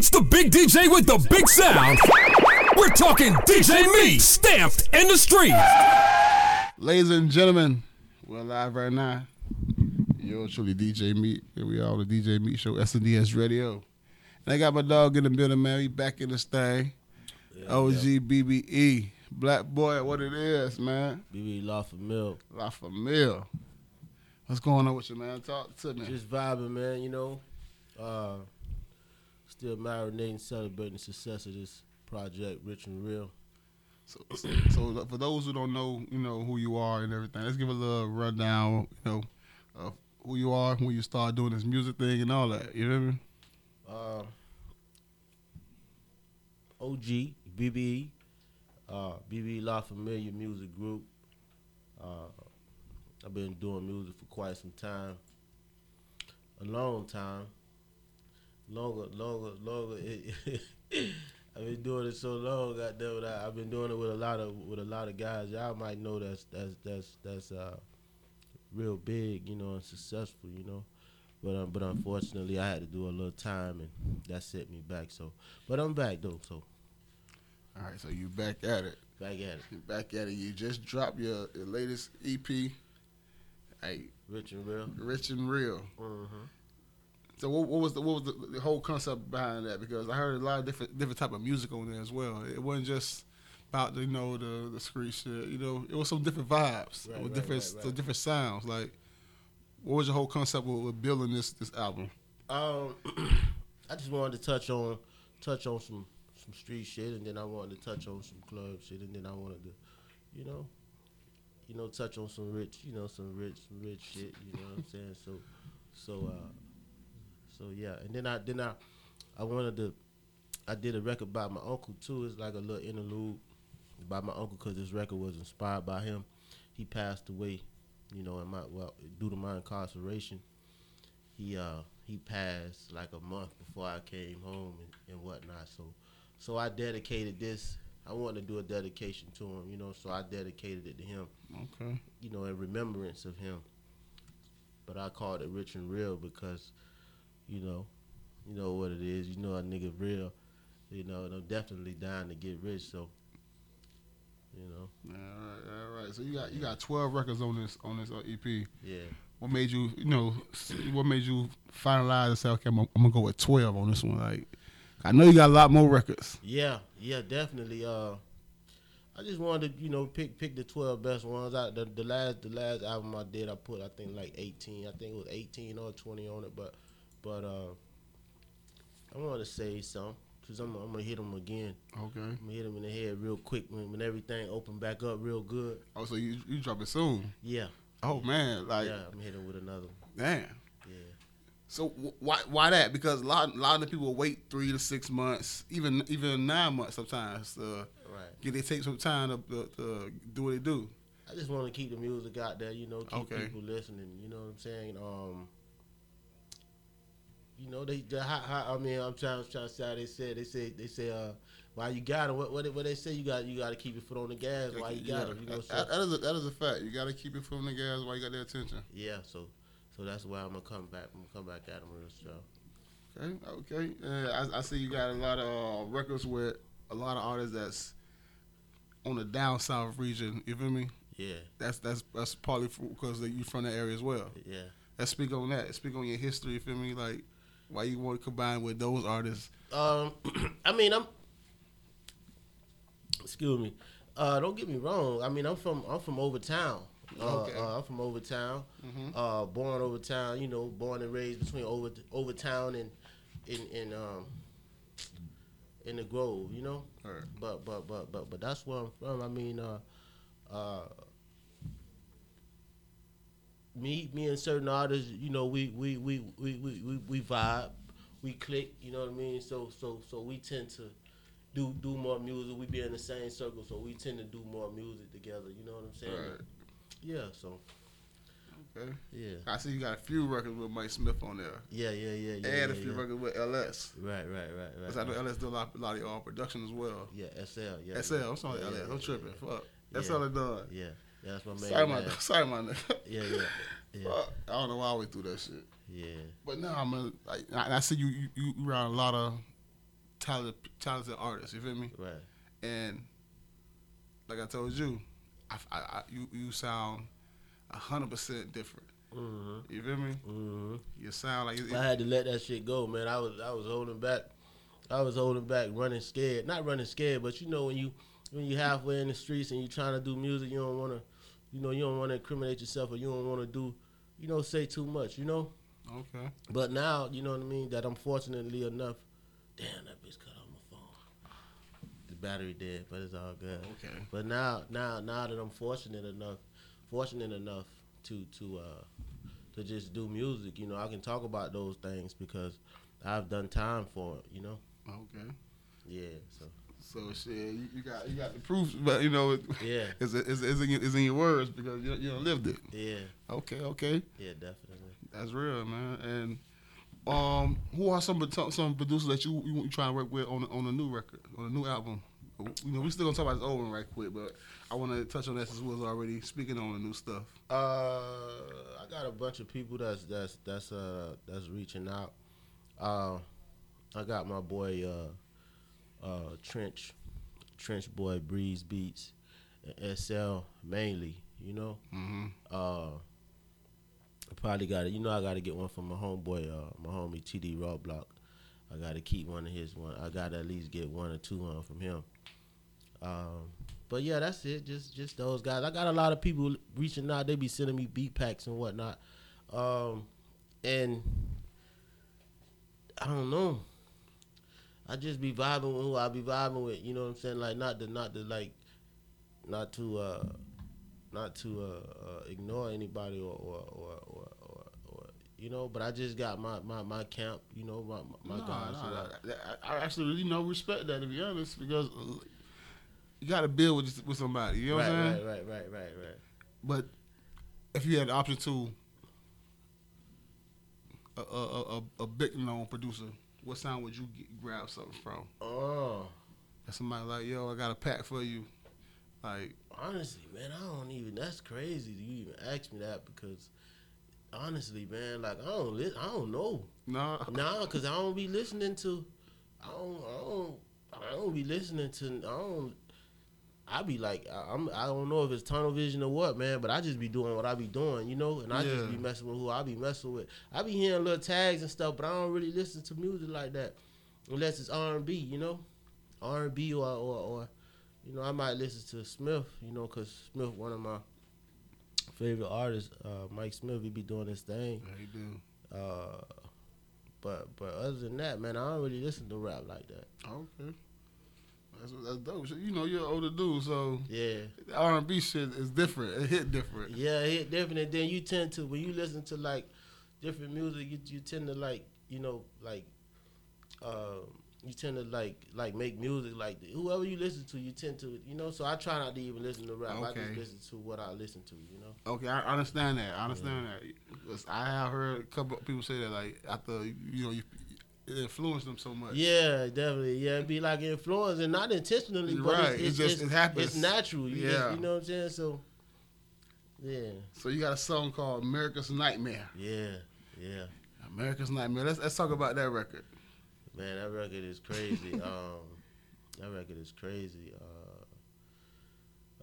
It's the big DJ with the big sound. We're talking DJ Me, stamped in the street. Ladies and gentlemen, we're live right now. Yours truly, DJ Meat. Here we are the DJ Meat Show, SNDS Radio. And I got my dog in the building, man. We back in this thing. OG BBE. Black boy, what it is, man. BB La Famille. La Famille. What's going on with you, man? Talk to me. Just vibing, man, you know. Uh, still marinating, celebrating the success of this project, Rich and Real. So, so, so for those who don't know, you know, who you are and everything, let's give a little rundown, you know, of who you are when you start doing this music thing and all that. You know what I mean? Uh, OG, BB, uh, BB La Familia Music Group. Uh, I've been doing music for quite some time, a long time, longer, longer, longer. I've been doing it so long. Goddamn it, I- I've been doing it with a lot of with a lot of guys. Y'all might know that's that's that's that's uh, real big, you know, and successful, you know. But um, but unfortunately, I had to do a little time, and that set me back. So, but I'm back though. So All right, so you back at it. back at it, You back at it. You just dropped your, your latest EP. Hey, rich and real. rich and real. Mm-hmm. So what, what was the what was the, the whole concept behind that? Because I heard a lot of different different type of music on there as well. It wasn't just about the, you know the the street shit. You know, it was some different vibes, Right, with right, different right, different sounds. Like, what was your whole concept with, with building this this album? Um, I just wanted to touch on touch on some some street shit, and then I wanted to touch on some club shit, and then I wanted to, you know, you know, touch on some rich, you know, some rich, some rich shit. You know what I'm saying? So, so, uh, so yeah, and then I then I I wanted to. I did a record by my uncle too. It's like a little interlude by my uncle because this record was inspired by him. He passed away, you know, in my well due to my incarceration he uh he passed like a month before I came home and, and whatnot. So so I dedicated this. I wanted to do a dedication to him, you know. So I dedicated it to him, Okay. you know, in remembrance of him. But I called it rich and real because, you know, you know what it is. You know a nigga real. You know, and I'm definitely dying to get rich. So, you know, All right, all right. So you got you got twelve records on this on this uh, EP. yeah. What made you you know what made you finalize and say okay I'm, I'm gonna go with twelve on this one? Like, I know you got a lot more records. Yeah, yeah, definitely. Uh, I just wanted to, you know, pick pick the twelve best ones. I the, the last the last album I did, I put I think like eighteen. I think it was eighteen or twenty on it, but but uh, I wanted to say some because I'm I'm gonna hit them again. Okay. I'm gonna hit them in the head real quick when, when everything open back up real good. Oh, so you you drop it soon? Yeah, Oh man, like yeah, I'm hitting with another. one. damn. Yeah. So wh- why why that? Because a lot a lot of the people wait three to six months, even even nine months sometimes to Right. get they take some time to, to, to do what they do. I just want to keep the music out there, you know, keep Okay. people listening. You know what I'm saying? Um, you know, they, the how, how, I mean, I'm trying, trying to say how they said. They say, they say, uh, why you got it? What, what, they- what they say? You got, you got to keep your foot on the gas. Why you got it? You know, that, so, that is a, that is a fact. You got to keep it from the gas while you got their attention. yeah. So, so that's why I'm gonna come back. I'm gonna come back at them real strong. Okay, okay. Uh, I, I see you got a lot of uh, records with a lot of artists that's on the down south region. You feel me? Yeah, That's that's that's partly because you from that area as well. yeah. Let's speak on that. Speak on your history. You feel me? Like why you want to combine with those artists? Um, I mean, I'm. Excuse me. Uh, don't get me wrong. I mean, I'm from I'm from Overtown. Uh, Okay. uh, I'm from Overtown. Mhm. Uh, born Overtown. You know, born and raised between Over Overtown and in in um in the Grove. You know, Alright. but but but but but that's where I'm from. I mean, uh, uh, me me and certain artists, you know, we we we we we, we, we vibe, we click. You know what I mean? So so so we tend to do do more music. We be in the same circle, so we tend to do more music together. You know what I'm saying? Right. Yeah. So Okay. yeah. I see you got a few records with Mike Smith on there, Yeah, yeah, yeah, yeah. and yeah, a few yeah. records with LS. Right, right, right, right. Cause I know LS do a lot, a lot of uh, production as well. Yeah, SL. Yeah. SL. I'm sorry, yeah, LS. I'm tripping. Fuck. SL is done. yeah, yeah, that's my main Sorry, my man. sorry, my nigga. Yeah, yeah, yeah. I don't know why I always do that shit. yeah. But now I'm a, like, I, I see you, you you around a lot of talented talented artists. You feel me? Right. And like I told you, I, I, I you you sound hundred percent different. Mm-hmm. You feel me? Mm-hmm. You sound like it, I had to let that shit go, man. I was I was holding back. I was holding back, running scared. Not running scared, but you know when you when you halfway in the streets and you trying to do music, you don't want to, you know, you don't want to incriminate yourself or you don't want to do, you know, say too much, you know. okay. But now, you know what I mean. That I'm fortunately enough. Damn, that bitch cut off my phone. The battery dead, but it's all good. Okay. But now, now, now that I'm fortunate enough, fortunate enough to to uh to just do music, you know, I can talk about those things because I've done time for it, you know. Okay. Yeah. So So shit, you, you got you got the proof, but you know, it, yeah, it's, it's, it's, in your, it's in your words because you you lived it. yeah, Okay, okay, yeah, definitely. that's real, man. And um, who are some some producers that you you, you trying to work with on on a new record, on a new album? You know, we still gonna talk about this old one right quick, but I want to touch on that since we was already speaking on the new stuff. Uh, I got a bunch of people that's that's that's uh that's reaching out. Uh, I got my boy uh uh Trench, Trench boy Breeze Beats, and SL mainly. You know. Mm-hmm. Uh, I probably got to You know, I got to get one from my homeboy, uh, my homie TD Rawblock. I got to keep one of his one. I got to at least get one or two on from him. Um, but yeah, that's it. Just just those guys. I got a lot of people reaching out. They be sending me beat packs and whatnot. Um, and I don't know. I just be vibing with who I be vibing with. You know what I'm saying? Like not to not to like not to uh not to uh, uh ignore anybody or or, or or or or you know. But I just got my my my camp. You know my my Nah, guys. who I- I, actually really no respect that to be honest because uh, you got to build with with somebody. You know right, what I'm saying? right, right, right, right. Right. But if you had the option to a, a, a- a big known producer, what sound would you get, grab something from? Oh, somebody like, yo, I got a pack for you. Like, honestly, man, I don't even. That's crazy. You even ask me that because honestly, man, like I don't li- I don't know. nah, Nah, cause I don't be listening to. I don't. I don't. I don't be listening to. I don't. I be like, I- I'm. I don't know if it's tunnel vision or what, man. But I just be doing what I be doing, you know. And I Yeah. just be messing with who I be messing with. I be hearing little tags and stuff, but I don't really listen to music like that, unless it's R and B, you know, R and B or, or or, you know, I might listen to Smith, you know, cause Smith one of my favorite artists. Uh, Mike Smith, he be doing his thing. yeah, he do. Uh, but but other than that, man, I don't really listen to rap like that. Okay, that's that's dope. You know, you're an older dude, so Yeah, R and B shit is different. It hit different. yeah, it different. And then you tend to when you listen to like different music, you you tend to like you know like uh, you tend to like like make music like whoever you listen to, you tend to you know. So I try not to even listen to rap. I just listen to what I listen to. You know. Okay, I understand that. I understand that. I have heard a couple people say that, like after you know you it influenced them so much. Yeah, definitely. Yeah, it'd be like influenced and not intentionally, but Right, it's, it it's, just- it's, it happens. It's natural. You Yeah. just, you know what I'm saying? So, yeah, So you got a song called "America's Nightmare." yeah, yeah. America's Nightmare. Let's let's talk about that record. Man, that record is crazy. um, that record is crazy.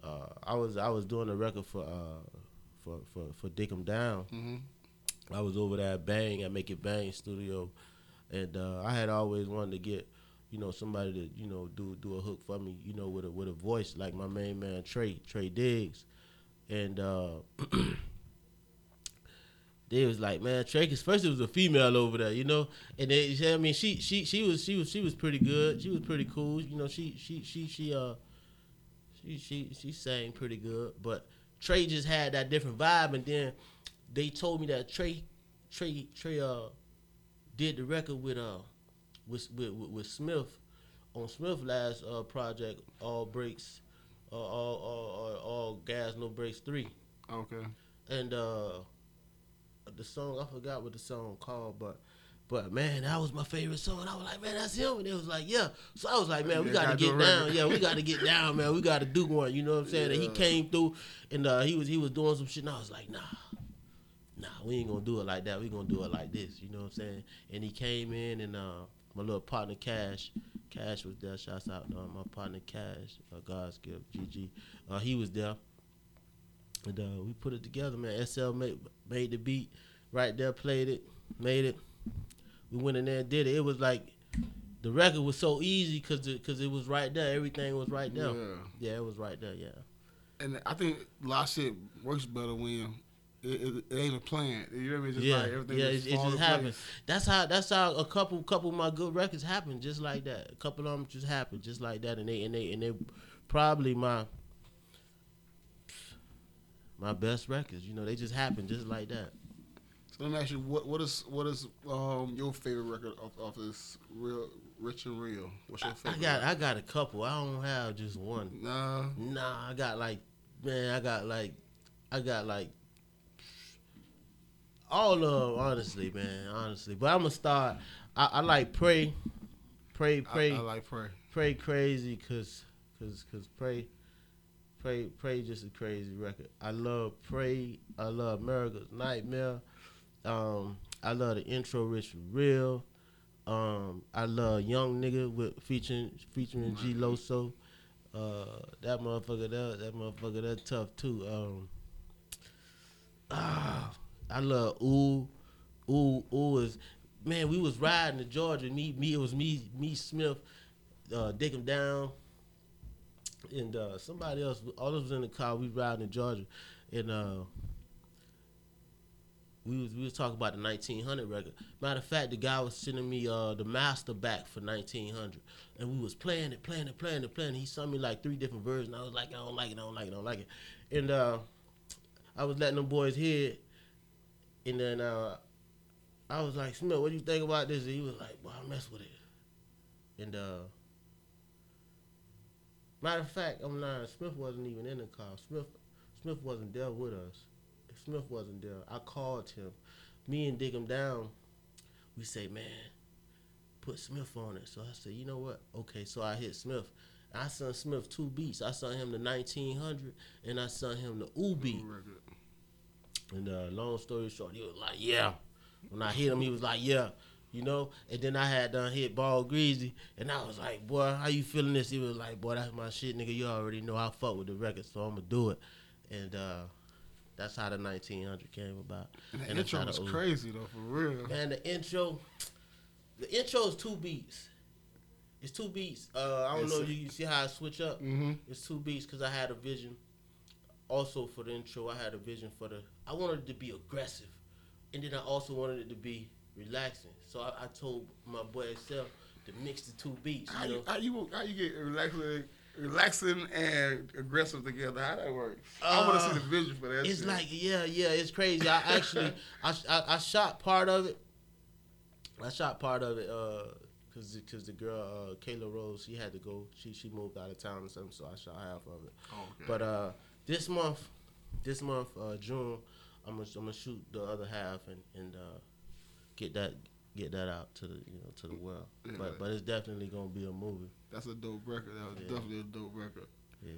Uh, uh, I was I was doing a record for uh for for for Dick 'em Down. Mm-hmm. I was over there at Bang at Make It Bang Studio, and uh, I had always wanted to get, you know, somebody to you know do do a hook for me, you know, with a with a voice like my main man Trey Trey Diggs, and uh, they was like, man, Trey, it was a female over there, you know, and I mean, she she she was she was she was pretty good, she was pretty cool, you know, she she she she uh she she she sang pretty good, but Trey just had that different vibe, and then they told me that Trey Trey Trey uh did the record with uh with with, with, Smith on Smith last uh project all brakes uh, all, all all all gas no brakes three. Okay. and uh the song I forgot what the song called but but man that was my favorite song. I was like man that's him. And it was like yeah. So I was like man we Yeah, gotta gotta get down. Yeah we gotta get down man. We gotta do one. You know what I'm saying? And he came through and uh he was he was doing some shit. And I was like nah nah we ain't gonna do it like that we gonna do it like this you know what I'm saying and he came in and uh my little partner Cash Cash was there. Shouts out to uh, my partner Cash, uh, God's gift, GG. Uh, he was there, and uh, we put it together, man. SL made made the beat right there, played it, made it. We went in there and did it. It was like the record was so easy because because it, was right there. Everything was right there. Yeah. Yeah, it was right there. Yeah. And I think a lot of shit works better when it, it, it ain't a plan. You know what I mean? Just yeah, like everything yeah, it, just it fall just into happened. That's how that's how a couple couple of my good records happened, just like that. A couple of them just happened, just like that, and they and they and they probably my my best records. You know, they just happened just like that. So let me ask you, what what is what is um your favorite record off, off this real Rich and Real? What's your favorite? I got I got a couple. I don't have just one. Nah, Nah, I got like man, I got like I got like all of honestly, man, honestly. But I'm gonna start. I, I like pray, pray, I, pray. I like pray. pray crazy cause cause cause pray pray pray just a crazy record i love pray i love america's nightmare um i love the intro rich for real um i love young nigga with featuring featuring g loso uh that motherfucker that that motherfucker that tough too um ah, i love ooh ooh ooh is man we was riding to georgia me me it was me me smith uh, dig him down, and uh, somebody else. All of us in the car. We riding in Georgia, and uh, we was we was talking about the 1900 record. Matter of fact, the guy was sending me uh, the master back for 1900, and we was playing it, playing it, playing it, playing it. He sent me like three different versions. I was like, I don't like it, I don't like it, I don't like it, and uh, I was letting them boys hear it, and then uh, I was like, Smith, what do you think about this? And he was like, Well, I mess with it, and. uh Matter of fact, I'm lying. Smith wasn't even in the car. Smith, Smith wasn't there with us. Smith wasn't there. I called him. Me and Dig him down. We say, man, put Smith on it. So I said, you know what? Okay. So I hit Smith. I sent Smith two beats. I sent him the 1900 and I sent him the ooh beat. And uh, long story short, he was like, yeah. When I hit him, he was like, yeah. You know, and then I had done hit Ball Greasy, and I was like, boy, how you feeling this? He was like, boy, that's my shit, nigga. You already know I fuck with the record, so I'm gonna do it. And uh, that's how the 1900 came about. And the And intro was crazy though, for real. Man, the intro, the intro is two beats. It's two beats. Uh, I don't Yes, know. sir. You, you see how I switch up? Mm-hmm. It's two beats because I had a vision. Also for the intro, I had a vision for the. I wanted it to be aggressive, and then I also wanted it to be relaxing. So I, I told my boy SL to mix the two beats. How You know, you, how you how you get relaxing, relaxing and aggressive together? How that work? I want to Uh, see the vision for that. it's shit. like yeah, yeah, it's crazy. I actually, I, I, I shot part of it. I shot part of it uh, cause, cause the girl uh, Kayla Rose, she had to go. She she moved out of town or something, so I shot half of it. Oh, okay. But uh, this month, this month uh, June, I'm gonna I'm gonna shoot the other half and and uh, get that get that out to the you know to the world. Yeah. But but it's definitely gonna be a movie. that's a dope record. That was Yeah. definitely a dope record. Yeah.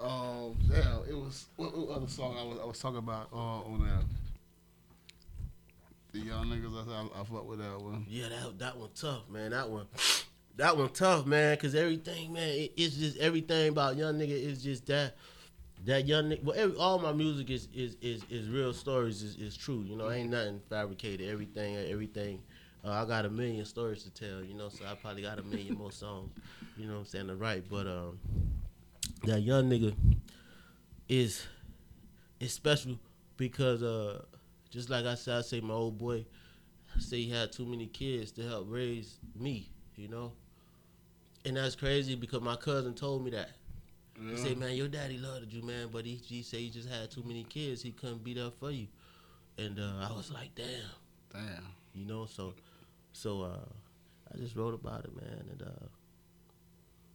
Um, yeah, it was. What, what other song I was I was talking about uh, on that? The young niggas. I, I, I fuck with that one. Yeah, that that one tough, man. That one, that one tough, man. Cause everything, man, it, it's just everything about young nigga is just that that young nigga. Well, every, all my music is is is, is real stories. Is, is true. You know, ain't nothing fabricated. Everything, everything. Uh, I got a million stories to tell. You know, so I probably got a million more songs. You know what I'm saying to write, but um, that young nigga is is special because uh, just like I said, I say my old boy say he had too many kids to help raise me, you know. And that's crazy because my cousin told me that. He said, "Man, your daddy loved you, man, but he, he said he just had too many kids. He couldn't be there for you." And uh, I was like, "Damn," Damn. you know. So, so uh, I just wrote about it, man. And uh,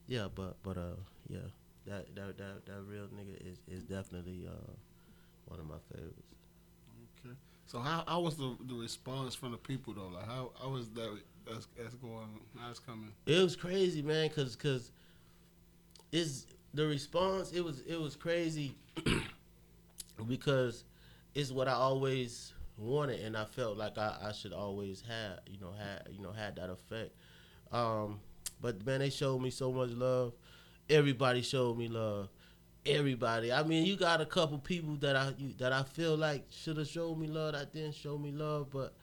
yeah, but but uh, yeah, that that that, that real nigga is is definitely uh, one of my favorites. Okay. So how how was the the response from the people though? Like how how was that that's, that's going? How's coming? It was crazy, man, cause cause it's the response. It was it was crazy because it's what I always wanted, and I felt like I, I should always have you know had you know had that effect. Um, but man, they showed me so much love. Everybody showed me love. Everybody. I mean, you got a couple people that I you, that I feel like should have showed me love. That didn't show me love, but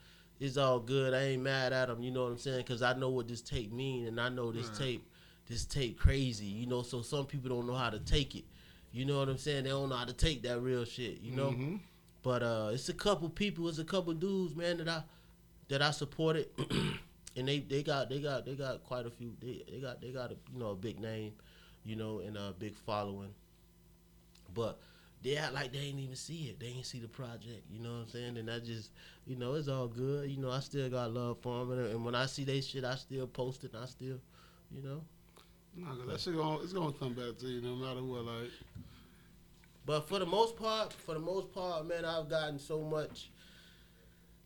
it's all good. I ain't mad at them. You know what I'm saying? Because I know what this tape mean, and I know this Right. tape, this tape crazy. You know, so some people don't know how to take it. You know what I'm saying? They don't know how to take that real shit. You know. Mhm. But uh, it's a couple people, it's a couple dudes, man, that I that I supported, and they they got they got they got quite a few. They they got they got a you know a big name, you know, and a big following. But they act like they ain't even see it. They ain't see the project. You know what I'm saying? And I just, you know, it's all good. You know, I still got love for them, and, and when I see they shit, I still post it. I still, you know. Nah, 'cause that shit gonna, it's gonna come back to you no matter what. Like, But for the most part, for the most part, man, I've gotten so much.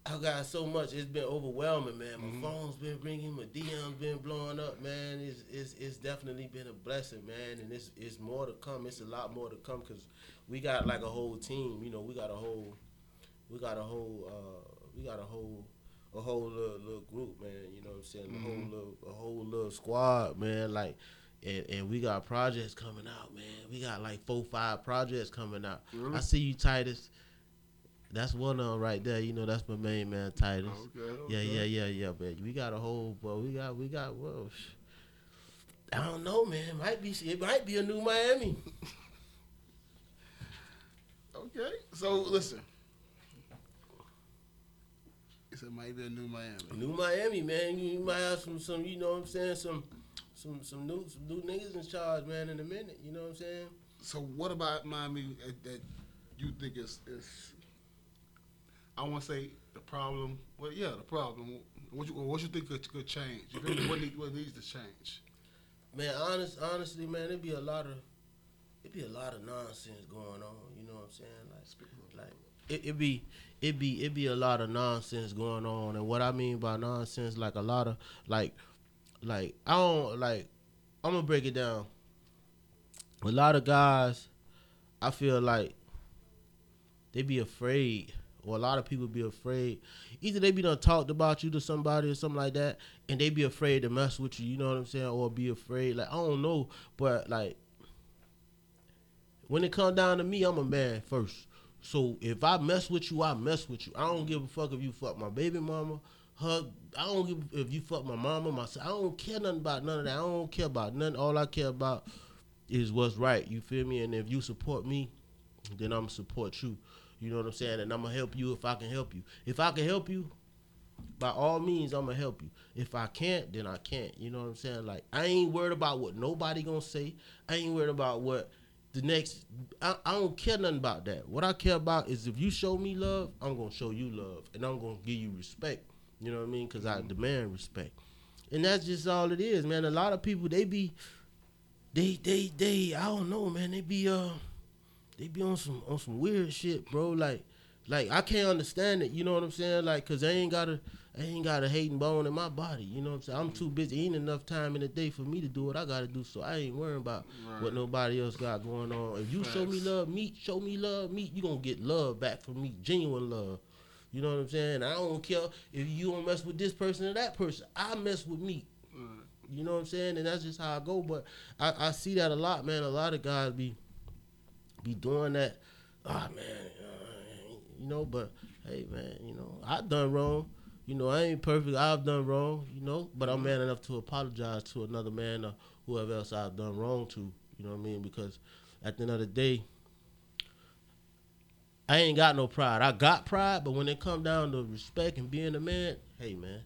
I've gotten so much. It's been overwhelming, man. My mm-hmm. phone's been ringing, my DM's been blowing up, man. It's, it's it's definitely been a blessing, man. And it's it's more to come. It's a lot more to come because we got like a whole team. You know, we got a whole, we got a whole, uh, we got a whole, a whole little, little group, man. You know what I'm saying? A whole little, a whole little squad, man. Like and, and we got projects coming out, man. We got like four, five projects coming out. Really? I see you, Titus. That's one of 'em right there. You know, that's my main man, Titus. okay, Yeah, okay. yeah, yeah, yeah, man. We got a whole, but we got, we got, well, I don't know, man. Might be, it might be a new Miami. Okay, so listen. It's a might be a new Miami. New Miami, man. You might have some, some, you know what I'm saying, some, some, some new, some new niggas in charge, man. In a minute, you know what I'm saying? So what about Miami that, that you think is is? I want to say the problem. Well, yeah, the problem. What you what you think could, could change? You feel? What, need, what needs to change? Man, honest, honestly, man, it'd be a lot of, it'd be a lot of nonsense going on. I'm saying? Like, like it, it be, it be, it be a lot of nonsense going on. And what I mean by nonsense, like a lot of, like, like I don't like. I'm gonna break it down. A lot of guys, I feel like they be afraid, or a lot of people be afraid. Either they be done talked about you to somebody or something like that, and they be afraid to mess with you. You know what I'm saying? Or be afraid. Like I don't know, but like when it come down to me, I'm a man first. So if I mess with you, I mess with you. I don't give a fuck if you fuck my baby mama, hug. I don't give if you fuck my mama, my. I don't care nothing about none of that. I don't care about nothing. All I care about is what's right. You feel me? And if you support me, then I'm support you. You know what I'm saying? And I'm gonna help you if I can help you. If I can help you, by all means, I'm gonna help you. If I can't, then I can't. You know what I'm saying? Like I ain't worried about what nobody gonna say. I ain't worried about what the next. I, I don't care nothing about that. What I care about is if you show me love, I'm gonna show you love, and I'm gonna give you respect. You know what I mean? Because I demand respect, and that's just all it is, man. A lot of people they be, they they they. I don't know, man. They be uh, they be on some on some weird shit, bro. Like. Like I can't understand it, you know what I'm saying? Like, cause they ain't got a, I ain't got a hating bone in my body, you know what I'm saying? I'm too busy. Ain't enough time in the day for me to do what I gotta do, so I ain't worrying about Right. what nobody else got going on. If you show me love, meet, show me love, meet, you gonna get love back from me, genuine love. You know what I'm saying? I don't care if you don't mess with this person or that person. I mess with me. You know what I'm saying? And that's just how I go. But I, I see that a lot, man. A lot of guys be be doing that. Ah, man, uh, you know. But hey, man, you know, I done wrong. You know, I ain't perfect. I've done wrong. You know, but I'm mm-hmm. man enough to apologize to another man or whoever else I've done wrong to. You know what I mean? Because at the end of the day, I ain't got no pride. I got pride, but when it come down to respect and being a man, hey, man,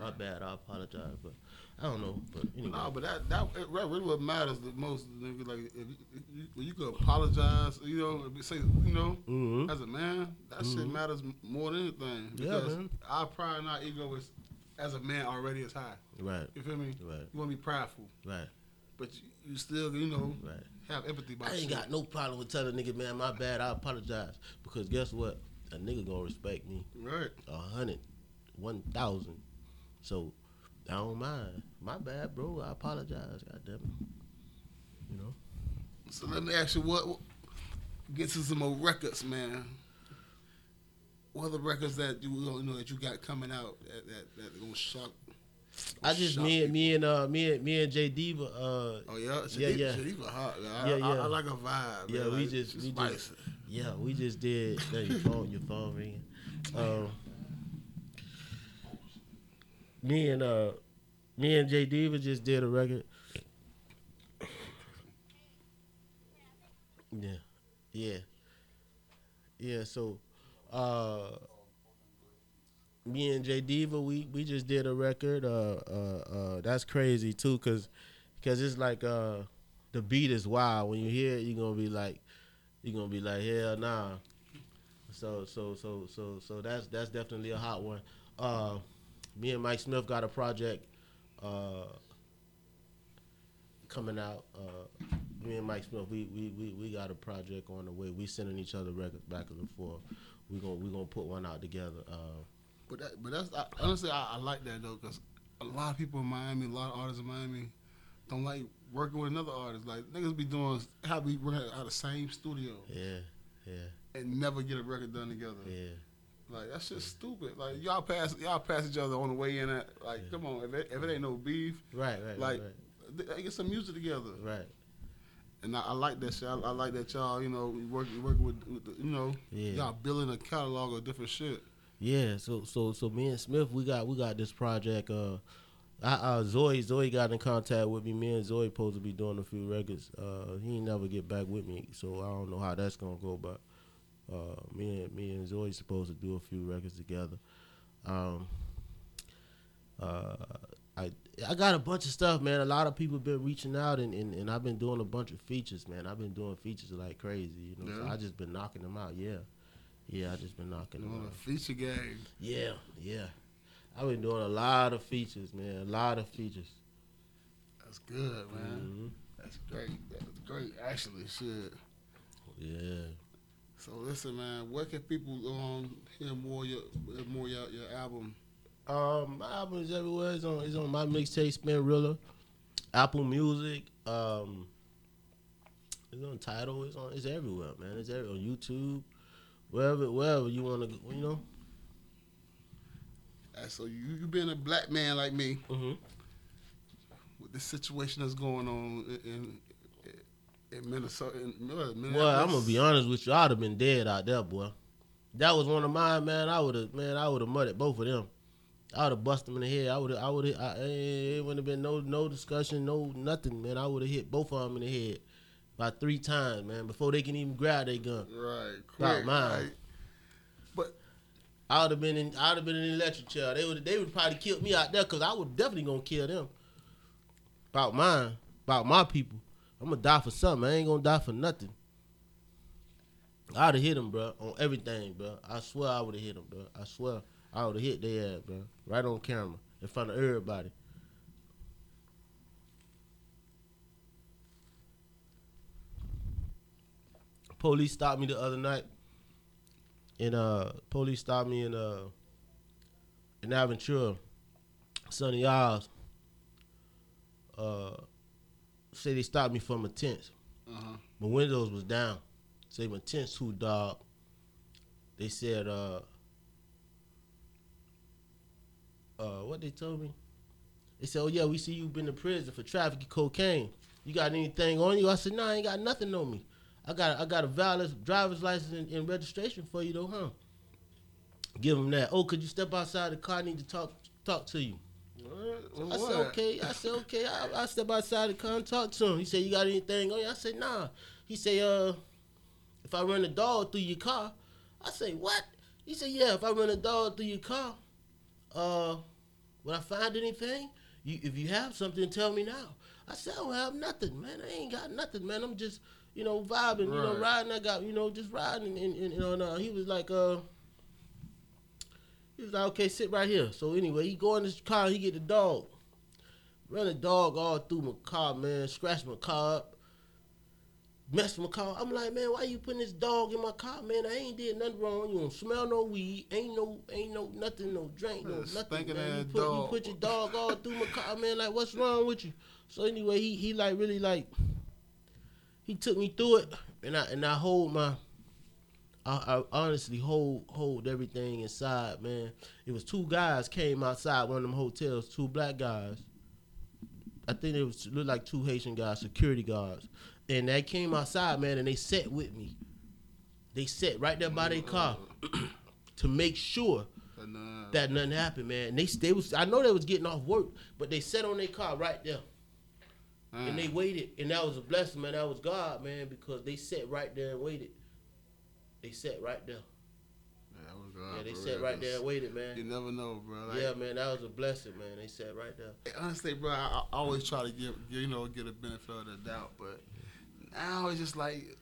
my bad. I apologize, but I don't know. But anyway. No, but that that really what matters the most. Nigga, like if you, if you, could apologize, you know, say you know, Mhm. as a man, that shit matters more than anything. Yeah, Because man. our pride and our ego is, as a man, already is high. Right, You feel me? Right. You want to be prideful, right, but you, you still, you know, right. have empathy about I ain't shit. got no problem with telling a nigga, man, my bad. I apologize because guess what? A nigga gonna respect me Right. a hundred, one thousand. So I don't mind. My bad, bro. I apologize. God damn it. You know. So let me ask you, what, what get to some more records, man? What are the records that you, know that you got coming out that that, that gonna shock I just Shock me and me and uh me and me and J Diva uh Oh yeah, Yeah, yeah. J Diva hot. Man. I, Yeah, I, yeah. I like a vibe. Yeah, man. we Like, just- we just- spicy. yeah we just did your phone your phone ringing um me and uh me and J Diva just did a record yeah yeah yeah so uh me and J Diva, we we just did a record. Uh, uh, uh, that's crazy too, cause, cause it's like uh, the beat is wild. When you hear it, you're gonna be like, you're gonna be like, hell nah. So so so so so that's that's definitely a hot one. Uh, me and Mike Smith got a project uh, coming out. Uh, me and Mike Smith, we, we, we, we got a project on the way. We sending each other records back and forth. We gonna we gonna put one out together. Uh, But that, but that's I, honestly I, I like that though because a lot of people in Miami, a lot of artists in Miami, don't like working with another artist. Like niggas be doing how we working out of the same studio yeah, yeah, and never get a record done together. yeah. Like that's just stupid. Like y'all pass y'all pass each other on the way in. At like come on, if it, if it ain't no beef, Right, right, like right, th- get some music together. right. And I, I like that shit. I, I like that y'all, you know, work working with, with the, you know, Yeah. y'all building a catalog of different shit. Yeah, so so so me and Smith, we got we got this project. Uh, I, uh, Zoe Zoe got in contact with me. Me and Zoe supposed to be doing a few records. Uh, he ain't never get back with me, so I don't know how that's gonna go. But uh, me and me and Zoe supposed to do a few records together. Um, uh, I I got a bunch of stuff, man. A lot of people been reaching out, and, and, and I've been doing a bunch of features, man. I've been doing features like crazy, you know. So I just been knocking them out. Yeah, yeah. I just been knocking them out. a feature game. Yeah, yeah. I've been doing a lot of features, man. A lot of features. That's good, man. Mhm. That's great. That's great, actually. Shit. Yeah. So listen, man. Where can people um hear more your more your, your album? Um, my album is everywhere. It's on. It's on my mixtape, Spinrilla, Apple Music. Um, it's on Tidal. It's on. It's everywhere, man. It's every, on YouTube, wherever, wherever you want to. go, You know. Uh, so you you being a black man like me hmm with the situation that's going on in in, in Minnesota. In. Well, I'm gonna be honest with you. I'd have been dead out there, boy. That was one of mine, man. I would have, man. I would have mudded both of them. I would have busted them in the head. I would have, I would have. Eh, it wouldn't have been no, no discussion, no nothing, man. I would have hit both of them in the head about three times, man, before they can even grab their gun. Right. About Quick. mine. Right. But I would have been in. I would have been in the electric chair. They would. They would probably killed me out there because I was definitely gonna kill them. About mine. About my people. I'm gonna die for something. I ain't gonna die for nothing. I'd have hit him, bro, on everything, bro. I swear I would have hit him, bro. I swear I would have hit their ass, bro, right on camera in front of everybody. Police stopped me the other night, and uh, police stopped me in uh, in Aventura, Sunny Isles. Uh, say they stopped me from a tent. uh-huh. My windows was down. Say my tent's too dark. They said, uh, uh, what they told me? They said, oh yeah, we see you been to prison for trafficking cocaine. You got anything on you? I said, nah, I ain't got nothing on me. I got I got a valid driver's license and, and registration for you though, huh? Give them that. Oh, could you step outside the car? I need to talk talk to you. What? I said, okay. I said, okay. I, I step outside the car and talk to him. He said, you got anything on you? I said, nah. He said, uh, if I run a dog through your car, I say, what? He said, yeah, if I run a dog through your car, uh, would I find anything? You, if you have something, tell me now. I said, I don't have nothing, man. I ain't got nothing, man. I'm just, you know, vibing, you know, riding. I got, you know, just riding. And, and, you know, and, uh, he was like, uh, he was like, okay, sit right here. So anyway, he go in his car, he get the dog. Run the dog all through my car, man. Scratch my car up. Mess my car. I'm like, man, why you putting this dog in my car, man? I ain't did nothing wrong. You don't smell no weed. Ain't no, ain't no nothing, no drink, no nothing. Man. You put, you put your dog all through my car, man. Like, what's wrong with you? So anyway, he he like really like he took me through it, and I and I hold my I, I honestly hold hold everything inside, man. It was two guys came outside one of them hotels, two black guys. I think it was looked like two Haitian guys, security guards, and they came outside, man, and they sat with me. They sat right there by their car to make sure that nothing happened, man. And they they was I know they was getting off work, but they sat on their car right there uh, and they waited, and that was a blessing, man. That was God, man, because they sat right there and waited. They sat right there. yeah, that was Yeah, they sat real, right there and waited, man. You never know, bro. Like, Yeah, man, that was a blessing, man. They sat right there. honestly, bro, I, I always try to give, you know, get a benefit of the doubt, but now it's just like,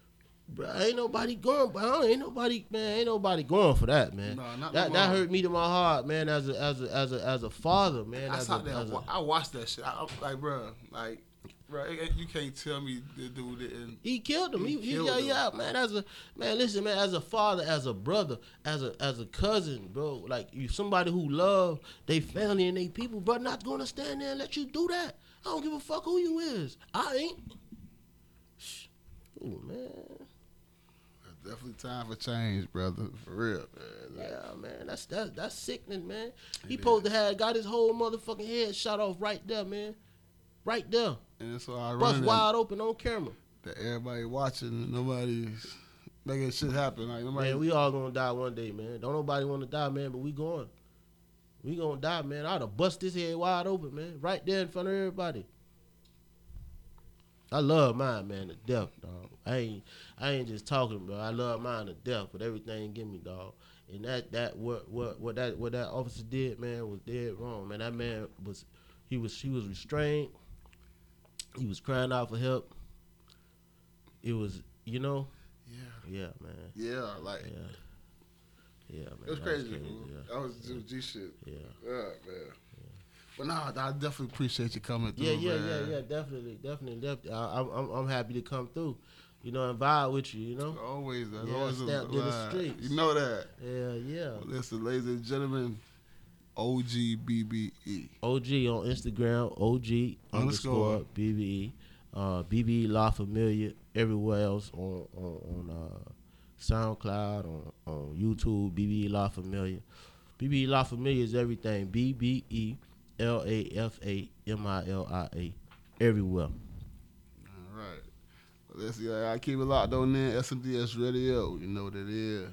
Bro, ain't nobody going, bro. Ain't nobody, man. Ain't nobody going for that, man. No, not that that hurt me to my heart, man. As a as a as a as a father, man. I As saw a, that. a- I watched that shit. I, like, bro, like, bro, you can't tell me the dude didn't. He killed him. He, He killed yeah, him. yeah, man. As a man, listen, man. As a father, as a brother, as a as a cousin, bro. Like you, somebody who love they family and they people, bro. Not gonna stand there and let you do that. I don't give a fuck who you is. I ain't. Ooh, man. Definitely time for change, brother. For real, man. Like, Yeah, man. That's that's that's sickening, man. He supposed to have got his whole motherfucking head shot off right there, man. Right there. And it's so Bust wide open on camera. that everybody watching, nobody's making shit happen. Like nobody. Man, we all gonna die one day, man. Don't nobody want to die, man, but we going. We gonna die, man. I'd have bust this head wide open, man, right there in front of everybody. I love mine, man, to death, dog. I ain't, I ain't just talking, bro. I love mine to death, but everything give me, dog. And that, that, what, what, what that, what that officer did, man, was dead wrong, man. That man was, he was, he was restrained. He was crying out for help. It was, you know, yeah, yeah, man, yeah, like yeah, yeah, man. it was crazy. crazy, fool. yeah. That was G, G shit. Yeah. Yeah, man. But nah, I definitely appreciate you coming through. Yeah, yeah, man. yeah, yeah, definitely, definitely, definitely. I, I'm, I'm, happy to come through, you know, and vibe with you, you know. Always, that's Yeah, always a in the streets. You know that. Yeah, yeah. Well, listen, ladies and gentlemen, OGBBE. OG on Instagram, OG Underscore. BBE, uh, BBE La Familia, everywhere else on on, on uh, SoundCloud, on on YouTube, BBE La Familia. BBE La Familia is everything. B B E L A F A M I L I A, everywhere. All right. Well, listen, I keep it locked on there. SNDS Radio. You know what it is.